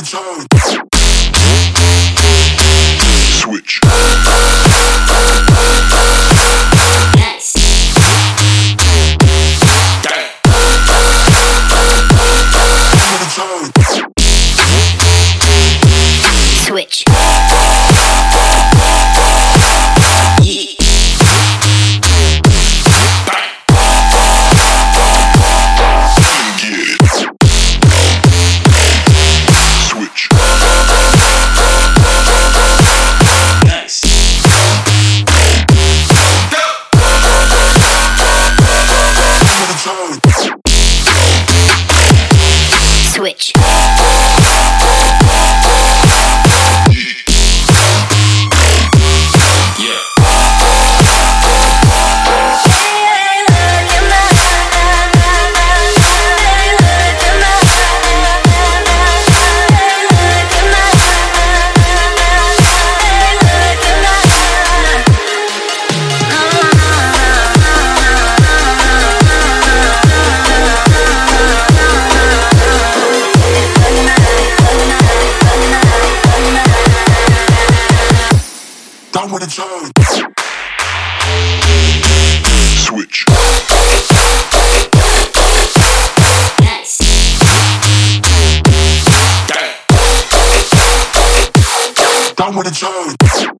the joint. down with the job. Switch. Nice. With the job.